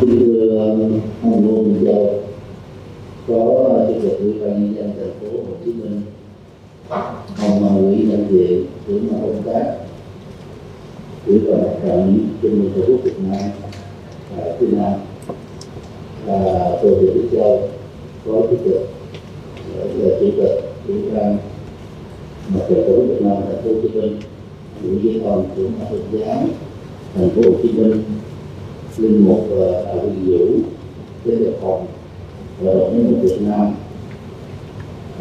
kính thưa ông um, Ngô Minh Châu có chủ tịch ủy ban nhân dân thành phố Hồ Chí Minh, ông ủy Văn về trưởng ban công tác ủy ban mặt trận trên ương tổ quốc Việt Nam và phía Nam. Và tôi thì Đức Châu có chủ tịch à, là chủ tịch ủy ban mặt trận tổ quốc Việt Nam thành phố Hồ Chí Minh, Ủy viên Thông trưởng mặt trận giáo thành phố Hồ Chí Minh linh mục đào Huy Vũ tế đẹp phòng, và đội nhân một Việt Nam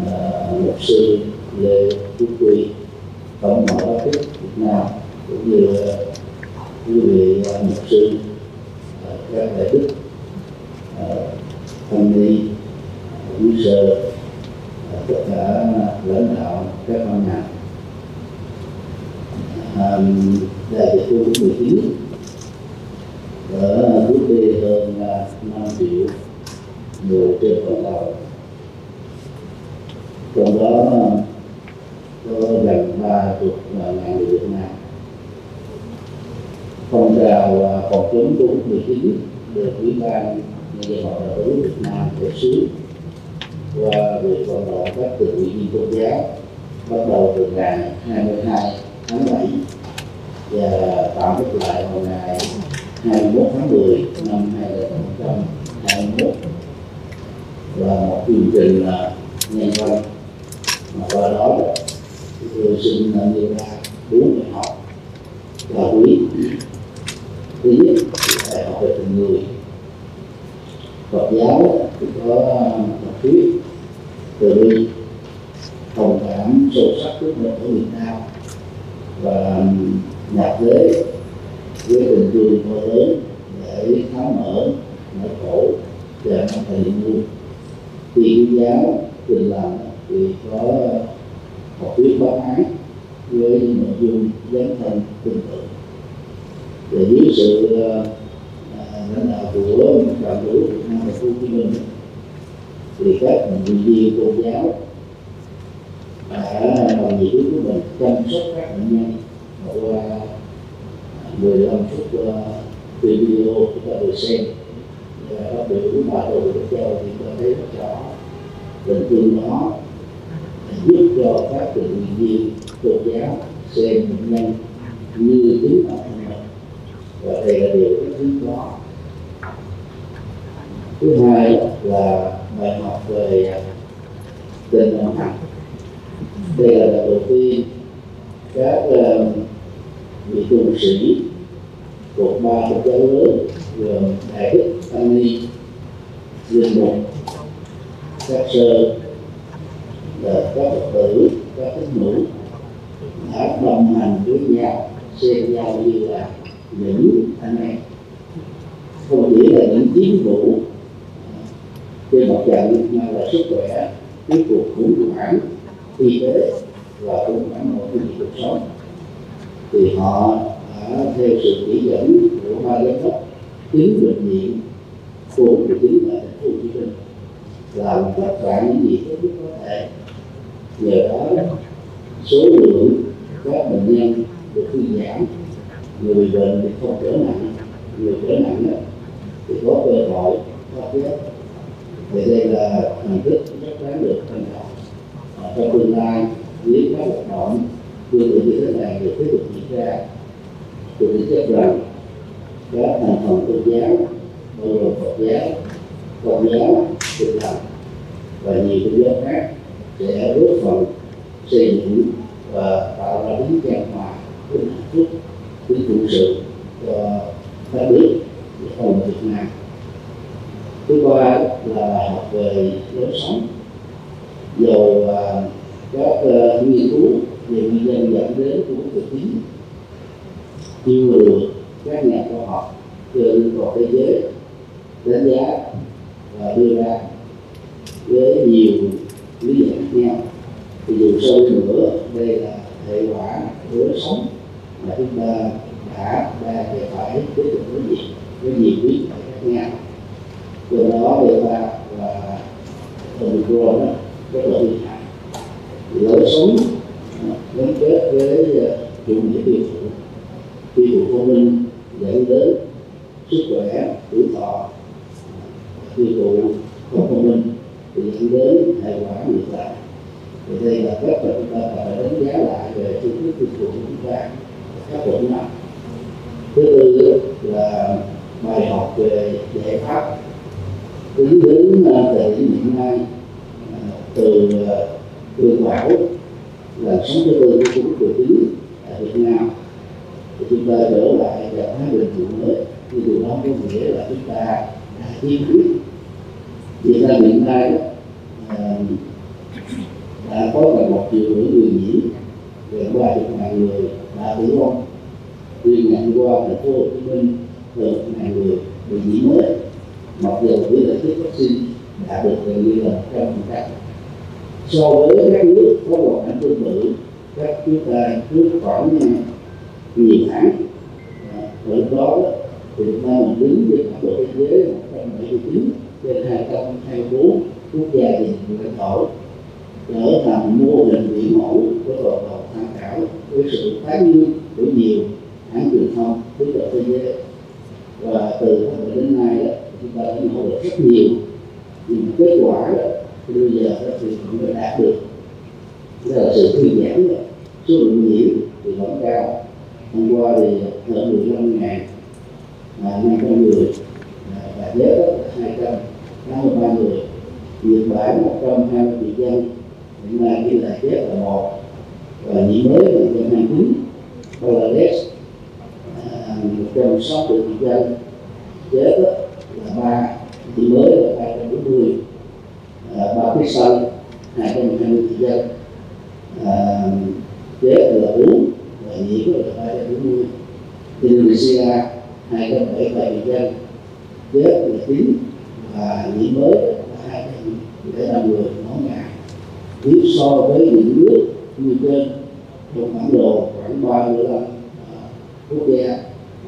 à, mục sư Lê Quốc Quy tổng hội bác Việt Nam, cũng như, quý vị à, mục sư à, các đại đức thanh ni quý sơ tất cả lãnh đạo các ban ngành. Đại dịch covid 19 đã bước đi hơn 5 triệu người trên toàn cầu. Trong đó, có gần ba chục ngàn người Việt Nam. Phong trào à, phòng chống covid 19 được ủy ban nhân dân hội đạo Việt Nam tổ chức. Qua việc vận động các tự nguyện viên tôn giáo, bắt đầu từ ngày 22 tháng 7 và tạm thức lại vào ngày 21 tháng 10 năm 2021 và một chương trình là nhân văn mà qua đó tôi xin nêu ra bốn bài học. Và quý thứ nhất là bài học về tình người. Phật giáo thì có học thuyết từ bi đồng cảm sâu sắc với một ở Việt Nam. Và nhạc giới với tình thương to lớn để tháo mở nỗi khổ và năm thầy luôn thiên giáo tình làm thì có ờ, học thuyết báo ái với nội dung dấn thân tương tự. Để dưới sự ờ, ờ, lãnh đạo của đạo hữu Việt Nam và Hồ Chí Minh, thì các thành viên tôn giáo đã bằng nhiệt huyết của mình chăm sóc các bệnh nhân qua 15 phút uh, video chúng ta được xem. Và phát biểu của bà đồ được cho thì ta thấy rất rõ tình thương đó giúp cho các tình nguyện viên tôn giáo xem bệnh nhân như chính bản thân mình và đây là điều rất hiếm có. Thứ hai là bài học về tình đồng hành đây là lần đầu tiên các uh, vị tu sĩ của ba tôn giáo lớn, gồm đại đức tăng ni linh mục các sơ và các phật tử, các tín nữ, đã đồng hành với nhau, xem nhau như là những anh em. Không chỉ là những chiến vũ trên mặt trận mà là sức khỏe, tiếp cuộc khủng hoảng y tế và khủng hoảng mọi cái cuộc sống thì họ đã theo sự chỉ dẫn của ba giám đốc chính bệnh viện covid 19 ở thành phố Hồ Chí Minh. Làm tất cả những gì tốt nhất có thể nhờ đó số lượng các bệnh nhân được thư giãn người bệnh thì không trở nặng người trở nặng đó, thì có cơ hội thoát chết thì đây là hình thức rất đáng được trân trọng trong tương lai nếu các hoạt động tương tự như thế này được tiếp tục ra tôi tin chắc rằng các thành phần tôn giáo bao gồm Phật giáo, Công giáo, Tin lành và nhiều tôn giáo khác sẽ góp phần xây dựng và tạo ra những trang hòa, của hạnh phúc, tính trụ sự cho các nước không Việt Nam. Thứ ba là bài học về lối sống. Dầu à, các uh, nghiên cứu về nguyên nhân dẫn đến của covid 19 nhiều người, các nhà khoa học, trên toàn thế giới đánh giá và đưa ra với nhiều lý giải khác nhau. Thì dù sâu nữa, đây là hệ quả lối sống mà chúng ta đã đang phải tiếp tục đối diện với nhiều biến khác nhau. Do đó delta và omicron đó, rất là nguy hại. Lối sống gắn kết với chủ nghĩa tiêu thụ tiêu thụ thông minh dẫn đến sức khỏe, tuổi thọ. Tiêu thụ không thông minh thì dẫn đến hệ quả ngược lại thì đây là cách mà chúng ta phải đánh giá lại về phương thức tiêu thụ của chúng ta, các phục nó thứ tư là bài học về giải pháp tính đến thời điểm hiện nay à, từ à, dự bảo là sống cho tôi của covid 19 tại Việt Nam. Thì chúng ta trở lại trạng thái bình thường mới. Thì điều đó có nghĩa là chúng ta đã chiến quyết. Việt Nam hiện nay à, đã có gần một triệu rưỡi người nhiễm gần ba chục ngàn người đã tử vong. Riêng ngày hôm qua thành phố Hồ Chí Minh được ngàn người bị nhiễm mới. Mặc dù tỷ lệ tiêm vaccine đã được gần như là một trăm phần trăm so với các nước có bộ ảnh tương tự các chúng ta trước khoảng nhiều tháng ở đó thì Việt Nam mình đứng trên bản đồ thế giới 179 trên 224 quốc gia và vùng lãnh thổ trở thành mô hình biểu mẫu của toàn cầu tham khảo với sự tán dương của nhiều hãng truyền thông đứng đầu thế giới. Và từ tháng đến nay đó, chúng ta đã nỗ lực rất nhiều. Nhưng kết quả đó, bây giờ thì cũng đã đạt được. Đó là sự thư giãn số lượng nhiễm thì vẫn cao hôm qua thì hơn 15 ngàn là 500 người và giá đó là 283 người Nhật Bản 120 triệu dân hiện nay cái là chết là một và nhiễm mới là 129 Bangladesh một trăm sáu triệu dân chết là ba nhiễm mới là 240 Pakistan 220 triệu dân chết là bốn và nhiễm là 240 Indonesia 207 dân chết là chín và nhiễm mới là 205 người mỗi ngày nếu so với những nước như trên, trong bản đồ khoảng 35 à, quốc gia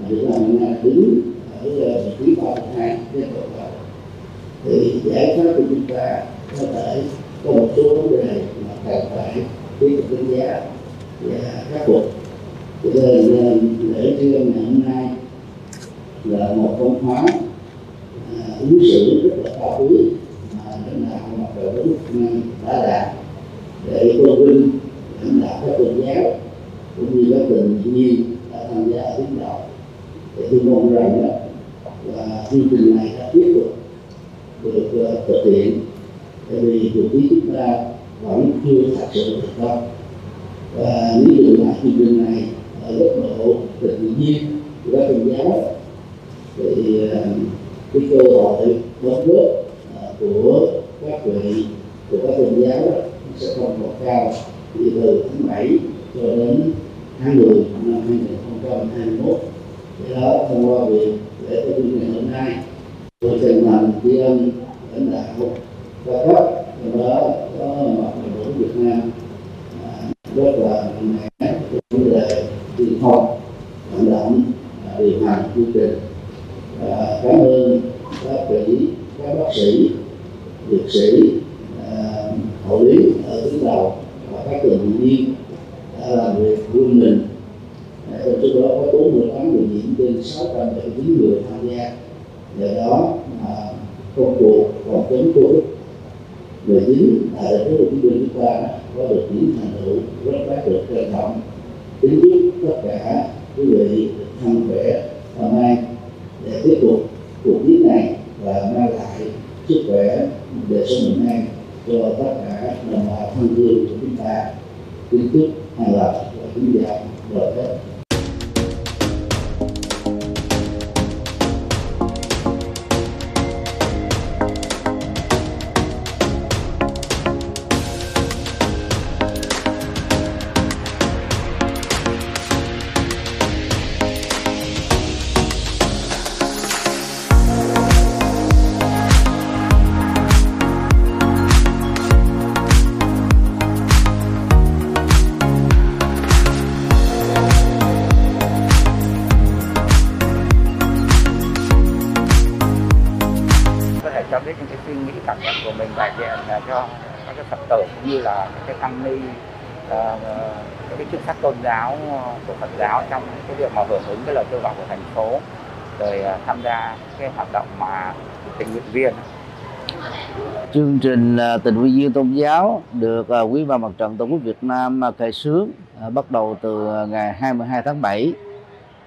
mà Việt Nam hiện nay đứng ở vị trí 32 trên toàn cầu thì giải pháp của chúng ta có thể có một số vấn đề mà cần phải tiếp tục đánh giá và khắc phục cho nên lễ trưa ngày hôm nay là một văn hóa à, ứng xử rất là cao quý mà lãnh đạo mặt trận tổ quốc Việt Nam đã đạt để tôn vinh lãnh đạo các tôn giáo cũng như các tình nhiên đã tham gia ở tuyến đầu để tôi mong rằng đó là chương trình này đã tiếp tục được uh, thực hiện tại vì cuộc chiến chúng ta vẫn chưa thật sự thành công. Và nếu dừng lại chương trình này ở góc độ tự nhiên của các tôn giáo thì cái cơ hội đóng góp của các vị của các tôn giáo đó sẽ không còn cao thì từ tháng 7 cho đến tháng 10 năm 2021 để đó thông qua việc lễ tổ chức ngày hôm nay tôi chân thành tri ân lãnh đạo các cấp trong đó có mặt đội ngũ Việt Nam. À, rất là mạnh mẽ trong vấn đề truyền thông vận động à, điều hành chương trình cảm ơn các vị các bác sĩ, dược sĩ à, hộ lý ở tuyến đầu và các tình nguyện viên đã làm việc quên mình. Trong số đó có 48 người nhiễm trên 679 người tham gia. Nhờ đó mà công cuộc phòng chống covid 19 tại thành phố Hồ Chí Minh chúng ta có được những thành tựu rất đáng được quan trọng. Kính chúc tất cả quý vị thân khỏe và may để tiếp tục cuộc chiến này và mang lại sức khỏe đời sống bình an cho tất cả đồng bào thân thương của chúng ta. Kính chúc an lạc và kính chào. Như là cái tăng ni uh, cái chức sắc tôn giáo ờ, của Phật giáo trong cái việc mà hưởng ứng cái lời kêu gọi của thành phố rồi uh, tham gia cái hoạt động mà tình nguyện viên. Chương trình tình nguyện viên tôn giáo được à, quý ban mặt trận tổ quốc Việt Nam khởi xướng bắt đầu từ ngày 22 tháng 7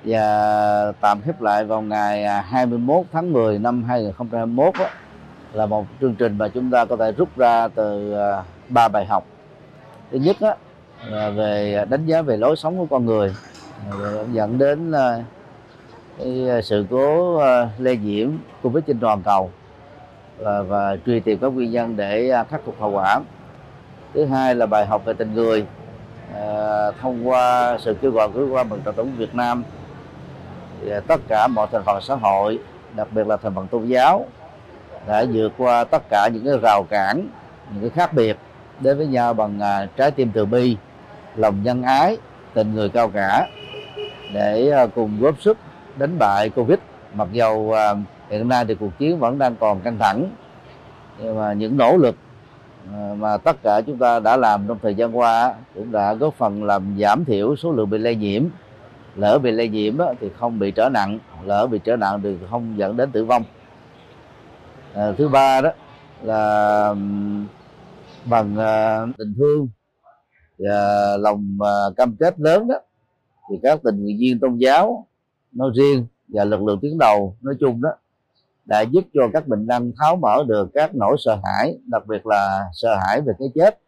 và tạm khép lại vào ngày 21 tháng 10 năm 2021 đó, là một chương trình mà chúng ta có thể rút ra từ ba bài học. Thứ nhất đó, là về đánh giá về lối sống của con người dẫn đến à, cái sự cố à, lây nhiễm covid trên toàn cầu và, và truy tìm các nguyên nhân để à, khắc phục hậu quả. Thứ hai là bài học về tình người à, thông qua sự kêu gọi của qua mặt trận thống Việt Nam. Thì tất cả mọi thành phần xã hội đặc biệt là thành phần tôn giáo đã vượt qua tất cả những cái rào cản những cái khác biệt đến với nhau bằng à, trái tim từ bi lòng nhân ái tình người cao cả để à, cùng góp sức đánh bại covid. Mặc dầu à, hiện nay thì cuộc chiến vẫn đang còn căng thẳng nhưng mà những nỗ lực mà tất cả chúng ta đã làm trong thời gian qua cũng đã góp phần làm giảm thiểu số lượng bị lây nhiễm. Lỡ bị lây nhiễm thì không bị trở nặng lỡ bị trở nặng thì không dẫn đến tử vong. À, thứ ba đó là bằng à, tình thương và lòng à, cam kết lớn đó thì các tình nguyện viên tôn giáo nói riêng và lực lượng tuyến đầu nói chung đó đã giúp cho các bệnh nhân tháo mở được các nỗi sợ hãi đặc biệt là sợ hãi về cái chết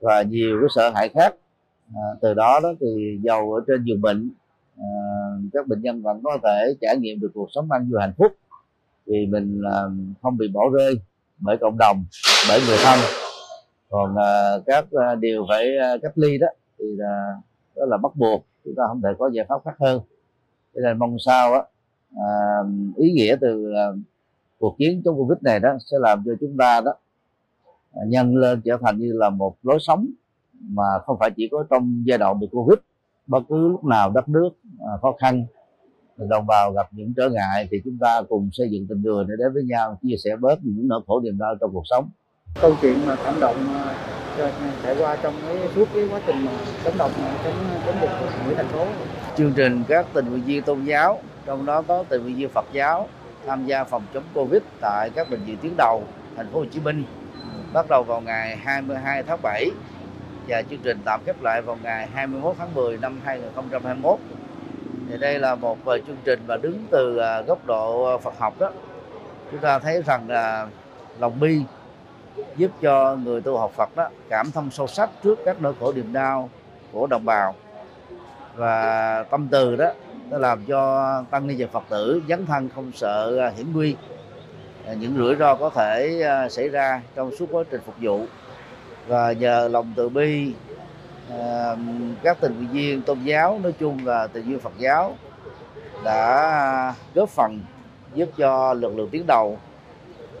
và nhiều cái sợ hãi khác. À, từ đó đó thì giàu ở trên giường bệnh à, các bệnh nhân vẫn có thể trải nghiệm được cuộc sống ăn vui hạnh phúc vì mình à, không bị bỏ rơi bởi cộng đồng bởi người thân. Còn uh, các uh, điều phải uh, cách ly đó thì là đó là bắt buộc chúng ta không thể có giải pháp khác hơn. Cho nên mong sao á uh, ý nghĩa từ uh, cuộc chiến chống covid này đó sẽ làm cho chúng ta đó uh, nhân lên trở thành như là một lối sống mà không phải chỉ có trong giai đoạn bị covid bất cứ lúc nào đất nước uh, khó khăn đồng bào gặp những trở ngại thì chúng ta cùng xây dựng tình người để đến với nhau chia sẻ bớt những nỗi khổ niềm đau trong cuộc sống câu chuyện mà cảm động à, trải qua trong cái suốt cái quá trình mà chống động chống chống dịch của thành phố. Chương trình các tình nguyện viên tôn giáo, trong đó có tình nguyện viên Phật giáo tham gia phòng chống Covid tại các bệnh viện tuyến đầu thành phố Hồ Chí Minh. Bắt đầu vào ngày 22 tháng 7 và chương trình tạm khép lại vào ngày 21 tháng 10 năm 2021 thì đây là một à, chương trình mà đứng từ à, góc độ Phật học đó. Chúng ta thấy rằng là lòng bi giúp cho người tu học Phật đó cảm thông sâu sắc trước các nỗi khổ niềm đau của đồng bào. Và tâm từ đó, nó làm cho tăng ni và phật tử, dấn thân không sợ à, hiểm nguy. À, những rủi ro có thể à, xảy ra trong suốt quá trình phục vụ. Và nhờ lòng từ bi các tình nguyện viên tôn giáo nói chung và tình nguyện Phật giáo đã góp phần giúp cho lực lượng tuyến đầu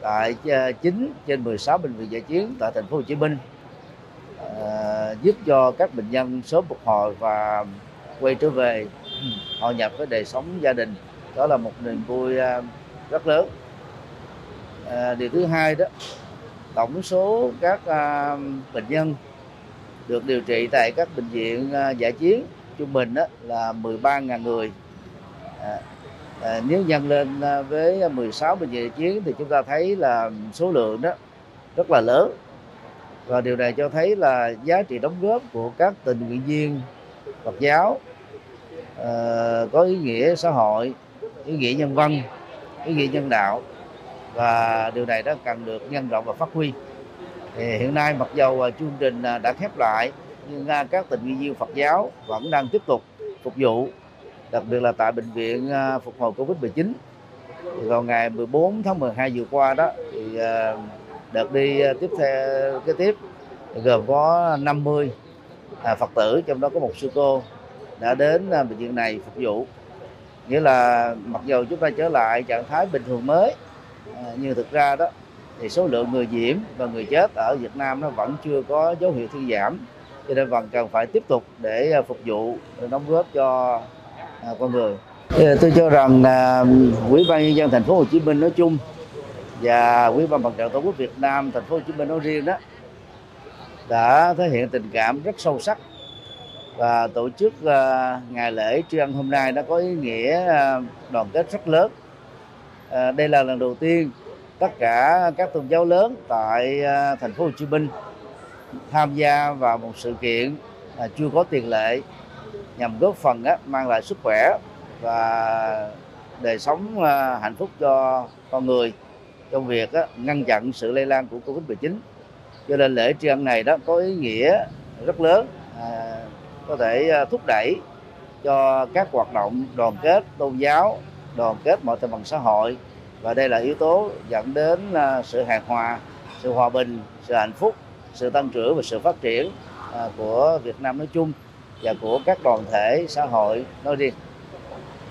tại ờ, 9 trên 16 bệnh viện giải chiến tại thành phố Hồ Chí Minh ờ, giúp cho các bệnh nhân sớm phục hồi và quay trở về ừ, hòa nhập với đời sống gia đình. Đó là một niềm vui ờ, rất lớn. À, điều thứ hai đó tổng số các à, bệnh nhân được điều trị tại các bệnh viện à, giải chiến trung bình đó là 13.000 người. À, à, nếu nhân lên à, với 16 bệnh viện giải chiến thì chúng ta thấy là số lượng đó rất là lớn. Và điều này cho thấy là giá trị đóng góp của các tình nguyện viên Phật giáo à, có ý nghĩa xã hội ý nghĩa nhân văn ý nghĩa nhân đạo. Và điều này đã cần được nhân rộng và phát huy. Thì hiện nay mặc dầu chương trình à, đã khép lại nhưng à, các tình nguyện viên Phật giáo vẫn đang tiếp tục phục vụ đặc biệt là tại bệnh viện à, phục hồi Covid-19 vào ngày 14 tháng 12 vừa qua đó, thì à, đợt đi à, tiếp theo, kế tiếp gồm có 50 Phật tử, trong đó có một sư cô đã đến bệnh viện này phục vụ. Nghĩa là mặc dù chúng ta trở lại trạng thái bình thường mới nhưng thực ra đó thì số lượng người nhiễm và người chết ở Việt Nam nó vẫn chưa có dấu hiệu thuyên giảm. Cho nên vẫn cần phải tiếp tục để phục vụ để đóng góp cho À, con người. Dạ, tôi cho rằng là quỹ ban nhân dân thành phố Hồ Chí Minh nói chung và quỹ ban mặt trận tổ quốc Việt Nam thành phố Hồ Chí Minh nói riêng đó, đã thể hiện tình cảm rất sâu sắc và tổ chức à, ngày lễ tri ân hôm nay đã có ý nghĩa à, đoàn kết rất lớn. Đây là lần đầu tiên tất cả các tôn giáo lớn tại thành phố Hồ Chí Minh tham gia vào một sự kiện chưa có tiền lệ nhằm góp phần á, mang lại sức khỏe và đời sống à, hạnh phúc cho con người trong việc á, ngăn chặn sự lây lan của Covid-19 cho nên lễ tri ân này đó có ý nghĩa rất lớn à, có thể à, thúc đẩy cho các hoạt động đoàn kết tôn giáo đoàn kết mọi thành phần xã hội. Và đây là yếu tố dẫn đến à, sự hài hòa sự hòa bình sự hạnh phúc sự tăng trưởng và sự phát triển à, của Việt Nam nói chung và của các đoàn thể xã hội. Nói riêng.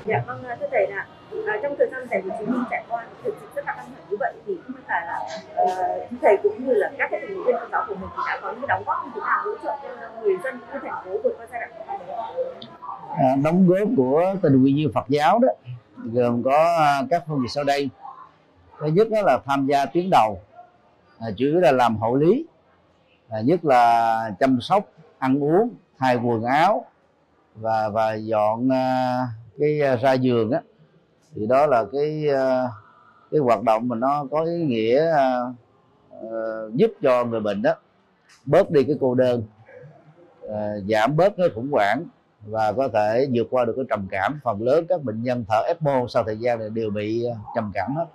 Dạ vâng thưa thầy là à, trong thời gian thầy Hồ Chí Minh trải qua thực sự rất là căng thẳng như vậy thì không biết là, là uh, thầy cũng như là các cái thành viên tôn giáo của mình thì đã có những đóng góp như thế nào hỗ trợ cho người dân của thành phố vượt qua giai đoạn À, đóng góp của tình nguyện viên Phật giáo đó gồm có à, các phương diện sau đây. Thứ nhất đó là tham gia tuyến đầu à, chủ yếu là làm hộ lý à, nhất là chăm sóc ăn uống thay quần áo và và dọn à, cái à, ra giường á. Thì đó là cái à, cái hoạt động mà nó có ý nghĩa ờ, giúp cho người bệnh đó bớt đi cái cô đơn giảm bớt cái khủng hoảng và có thể vượt qua được cái trầm cảm. Phần lớn các bệnh nhân thở ECMO sau thời gian này đều bị trầm cảm hết.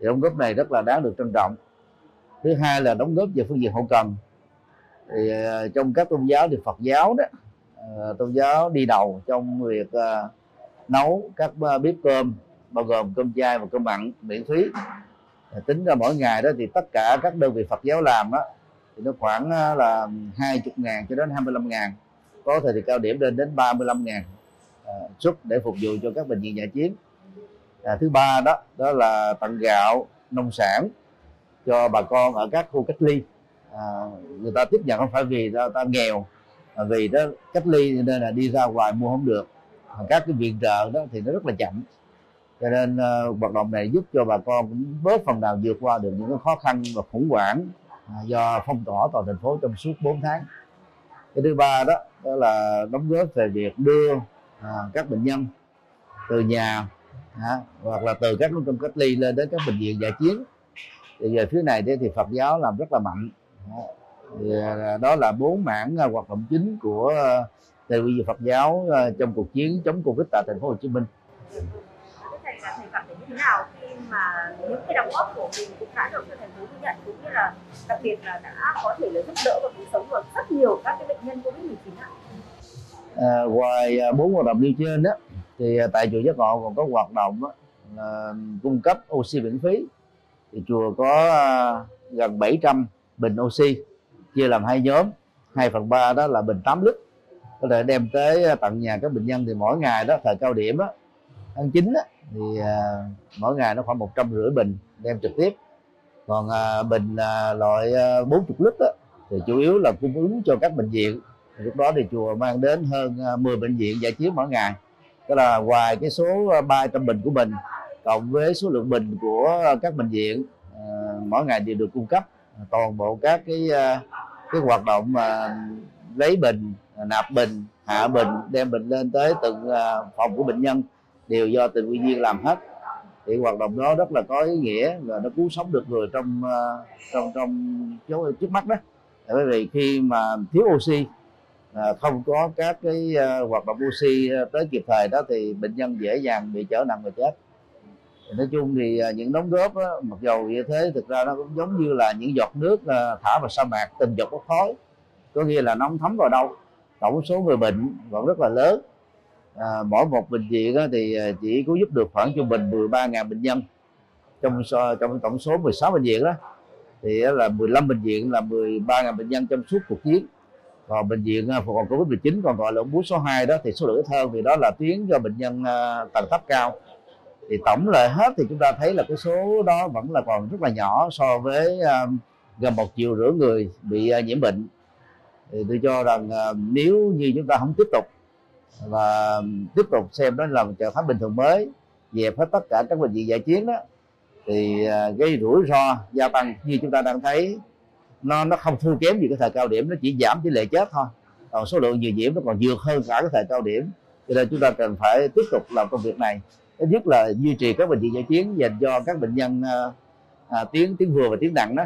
Thì đóng góp này rất là đáng được trân trọng. Thứ hai là đóng góp về phương diện hậu cần thì à, trong các tôn giáo thì Phật giáo đó à, tôn giáo đi đầu trong việc à, nấu các bếp cơm bao gồm cơm chay và cơm mặn miễn phí. Tính ra mỗi ngày đó thì tất cả các đơn vị Phật giáo làm á thì nó khoảng là 20 ngàn cho đến 25 ngàn. Có thời thì cao điểm lên đến 35 ngàn xuất suất để phục vụ cho các bệnh viện giải chiến. À, thứ ba đó đó là tặng gạo nông sản cho bà con ở các khu cách ly à, người ta tiếp nhận không phải vì ta, ta nghèo mà vì đó cách ly nên là đi ra ngoài mua không được. Còn các cái viện trợ đó thì nó rất là chậm. Cho nên uh, hoạt động này giúp cho bà con cũng bớt phần nào vượt qua được những cái khó khăn và khủng hoảng à, do phong tỏa toàn thành phố trong suốt 4 tháng. Cái thứ ba đó đó là đóng góp về việc đưa à, các bệnh nhân từ nhà à, hoặc là từ các trung tâm cách ly lên đến các bệnh viện giải chiến. Thì về phía này thì Phật giáo làm rất là mạnh đó là bốn mảng à, hoạt động chính của thầy quy Phật giáo à, trong cuộc chiến chống Covid tại thành phố Hồ Chí Minh. Thầy là thầy cảm thấy như thế nào khi mà những cái đóng góp của mình cũng đã được thành phố ghi nhận cũng như là đặc biệt là đã có thể là giúp đỡ và cứu sống được rất nhiều các cái bệnh nhân Covid 19 ạ? À, ngoài bốn hoạt động nêu trên đó thì tại chùa Giác Ngộ còn có hoạt động đó, là cung cấp oxy miễn phí thì chùa có gần 700 bình oxy. Chia làm hai nhóm 2 phần ba đó là bình 8 lít. Có thể đem tới tận nhà các bệnh nhân thì mỗi ngày đó thời cao điểm đó, tháng 9 đó, thì à, mỗi ngày nó khoảng một trăm rưỡi bình đem trực tiếp. Còn à, bình à, loại uh, 40 lít đó, thì chủ yếu là cung ứng cho các bệnh viện. Lúc đó thì chùa mang đến hơn 10 bệnh viện giải chiến mỗi ngày. Tức là ngoài cái số 300 bình của mình cộng với số lượng bình của các bệnh viện mỗi ngày đều được cung cấp toàn bộ các cái ờ, cái hoạt động mà lấy bình ờ, nạp bình, hạ bình, đem bình lên tới từng phòng của bệnh nhân đều do tình nguyện viên làm hết. Thì hoạt động đó rất là có ý nghĩa và nó cứu sống được người trong trong trong trước mắt đó. Bởi vì khi mà thiếu oxy không có các cái hoạt động oxy tới kịp thời đó thì bệnh nhân dễ dàng bị trở nặng và chết nói chung thì à, những đóng góp đó, mặc dầu như thế thực ra nó cũng giống như là những giọt nước à, thả vào sa mạc từng giọt có khói. Có nghĩa là nó không thấm vào đâu. Tổng số người bệnh vẫn rất là lớn. À, mỗi một bệnh viện đó thì à, chỉ có giúp được khoảng trung bình 13.000 bệnh nhân. Trong trong tổng số 16 bệnh viện đó thì là 15 bệnh viện là 13.000 bệnh nhân trong suốt cuộc chiến. Còn bệnh viện phục hồi covid 19 còn gọi là ống bú số 2 đó thì số lượng ít hơn vì đó là tuyến cho bệnh nhân tầng thấp cao thì tổng lại hết thì chúng ta thấy là cái số đó vẫn là còn rất là nhỏ so với ờ, gần một triệu rưỡi người bị ờ, nhiễm bệnh. Thì tôi cho rằng ờ, nếu như chúng ta không tiếp tục và tiếp tục xem đó là một trạng thái bình thường mới, dẹp hết tất cả các bệnh viện giải chiến đó, thì gây rủi ro gia tăng như chúng ta đang thấy, nó nó không thua kém gì cái thời cao điểm, nó chỉ giảm tỷ lệ chết thôi. Còn số lượng người nhiễm nó còn vượt hơn cả cái thời cao điểm. Cho nên chúng ta cần phải tiếp tục làm công việc này thứ nhất là duy trì các bệnh viện giải chiến dành cho các bệnh nhân à, tiếng tiếng vừa và tiếng nặng đó.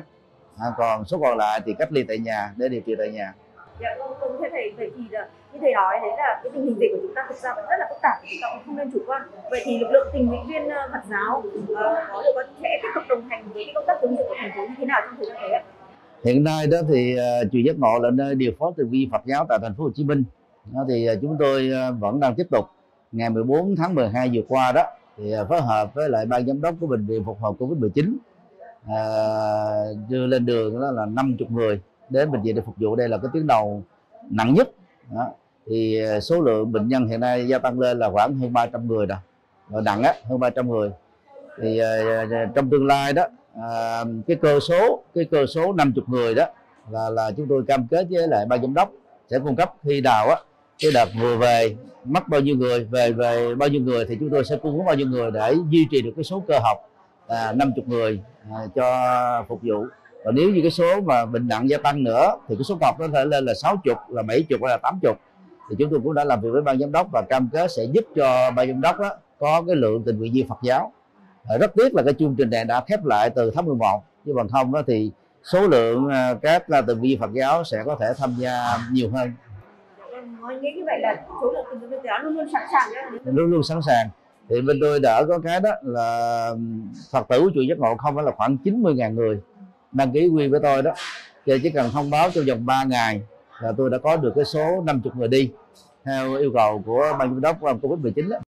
À, còn số còn lại thì cách ly tại nhà để điều trị tại nhà. Dạ vâng vâng thưa thầy vậy thì là như thầy nói đấy là cái tình hình dịch của chúng ta thực ra vẫn rất là phức tạp chúng ta cũng không nên chủ quan. Vậy thì lực lượng tình nguyện viên ờ, Phật giáo uh, có được có sẽ tiếp tục đồng hành với công tác chống dịch của thành phố như thế nào trong thời gian tới ạ? Hiện nay đó thì uh, chùa giác ngộ là nơi điều phối tình viên Phật giáo tại thành phố Hồ Chí Minh. Đó thì uh, chúng tôi uh, vẫn đang tiếp tục ngày 14 tháng 12 vừa qua đó thì à, phối hợp với lại ban giám đốc của bệnh viện phục hồi covid 19 à, đưa lên đường đó là 50 người đến bệnh viện để phục vụ. Đây là cái tuyến đầu nặng nhất đó. thì à, số lượng bệnh nhân hiện nay gia tăng lên là khoảng hơn 300 người rồi và nặng á hơn 300 người. Thì à, à, trong tương lai đó à, cái cơ số cái cơ số 50 người đó là là chúng tôi cam kết với lại ban giám đốc sẽ cung cấp khi nào á cái đợt vừa về mất bao nhiêu người về về bao nhiêu người thì chúng tôi sẽ cung ứng bao nhiêu người để duy trì được cái số cơ học là 50 người à, cho phục vụ. Và nếu như cái số mà bệnh nặng gia tăng nữa thì cái số cọc nó thể lên là 60 là 70 hay là 80 thì chúng tôi cũng đã làm việc với ban giám đốc và cam kết sẽ giúp cho ban giám đốc đó có cái lượng tình nguyện viên Phật giáo. À, rất tiếc là cái chương trình này đã khép lại từ tháng 11 chứ bằng không đó thì số lượng à, các à, tình nguyện viên Phật giáo sẽ có thể tham gia nhiều hơn nói nghĩ như vậy là số lượng tình nguyện viên Phật luôn luôn sẵn sàng luôn luôn sẵn sàng. Thì bên tôi đã có cái đó là Phật tử của chùa Giác Ngộ không phải là khoảng 90.000 người. Đăng ký quy với tôi đó. Thì chỉ cần thông báo trong vòng 3 ngày là tôi đã có được cái số 50 người đi. Theo yêu cầu của ban giám đốc Covid 19 đó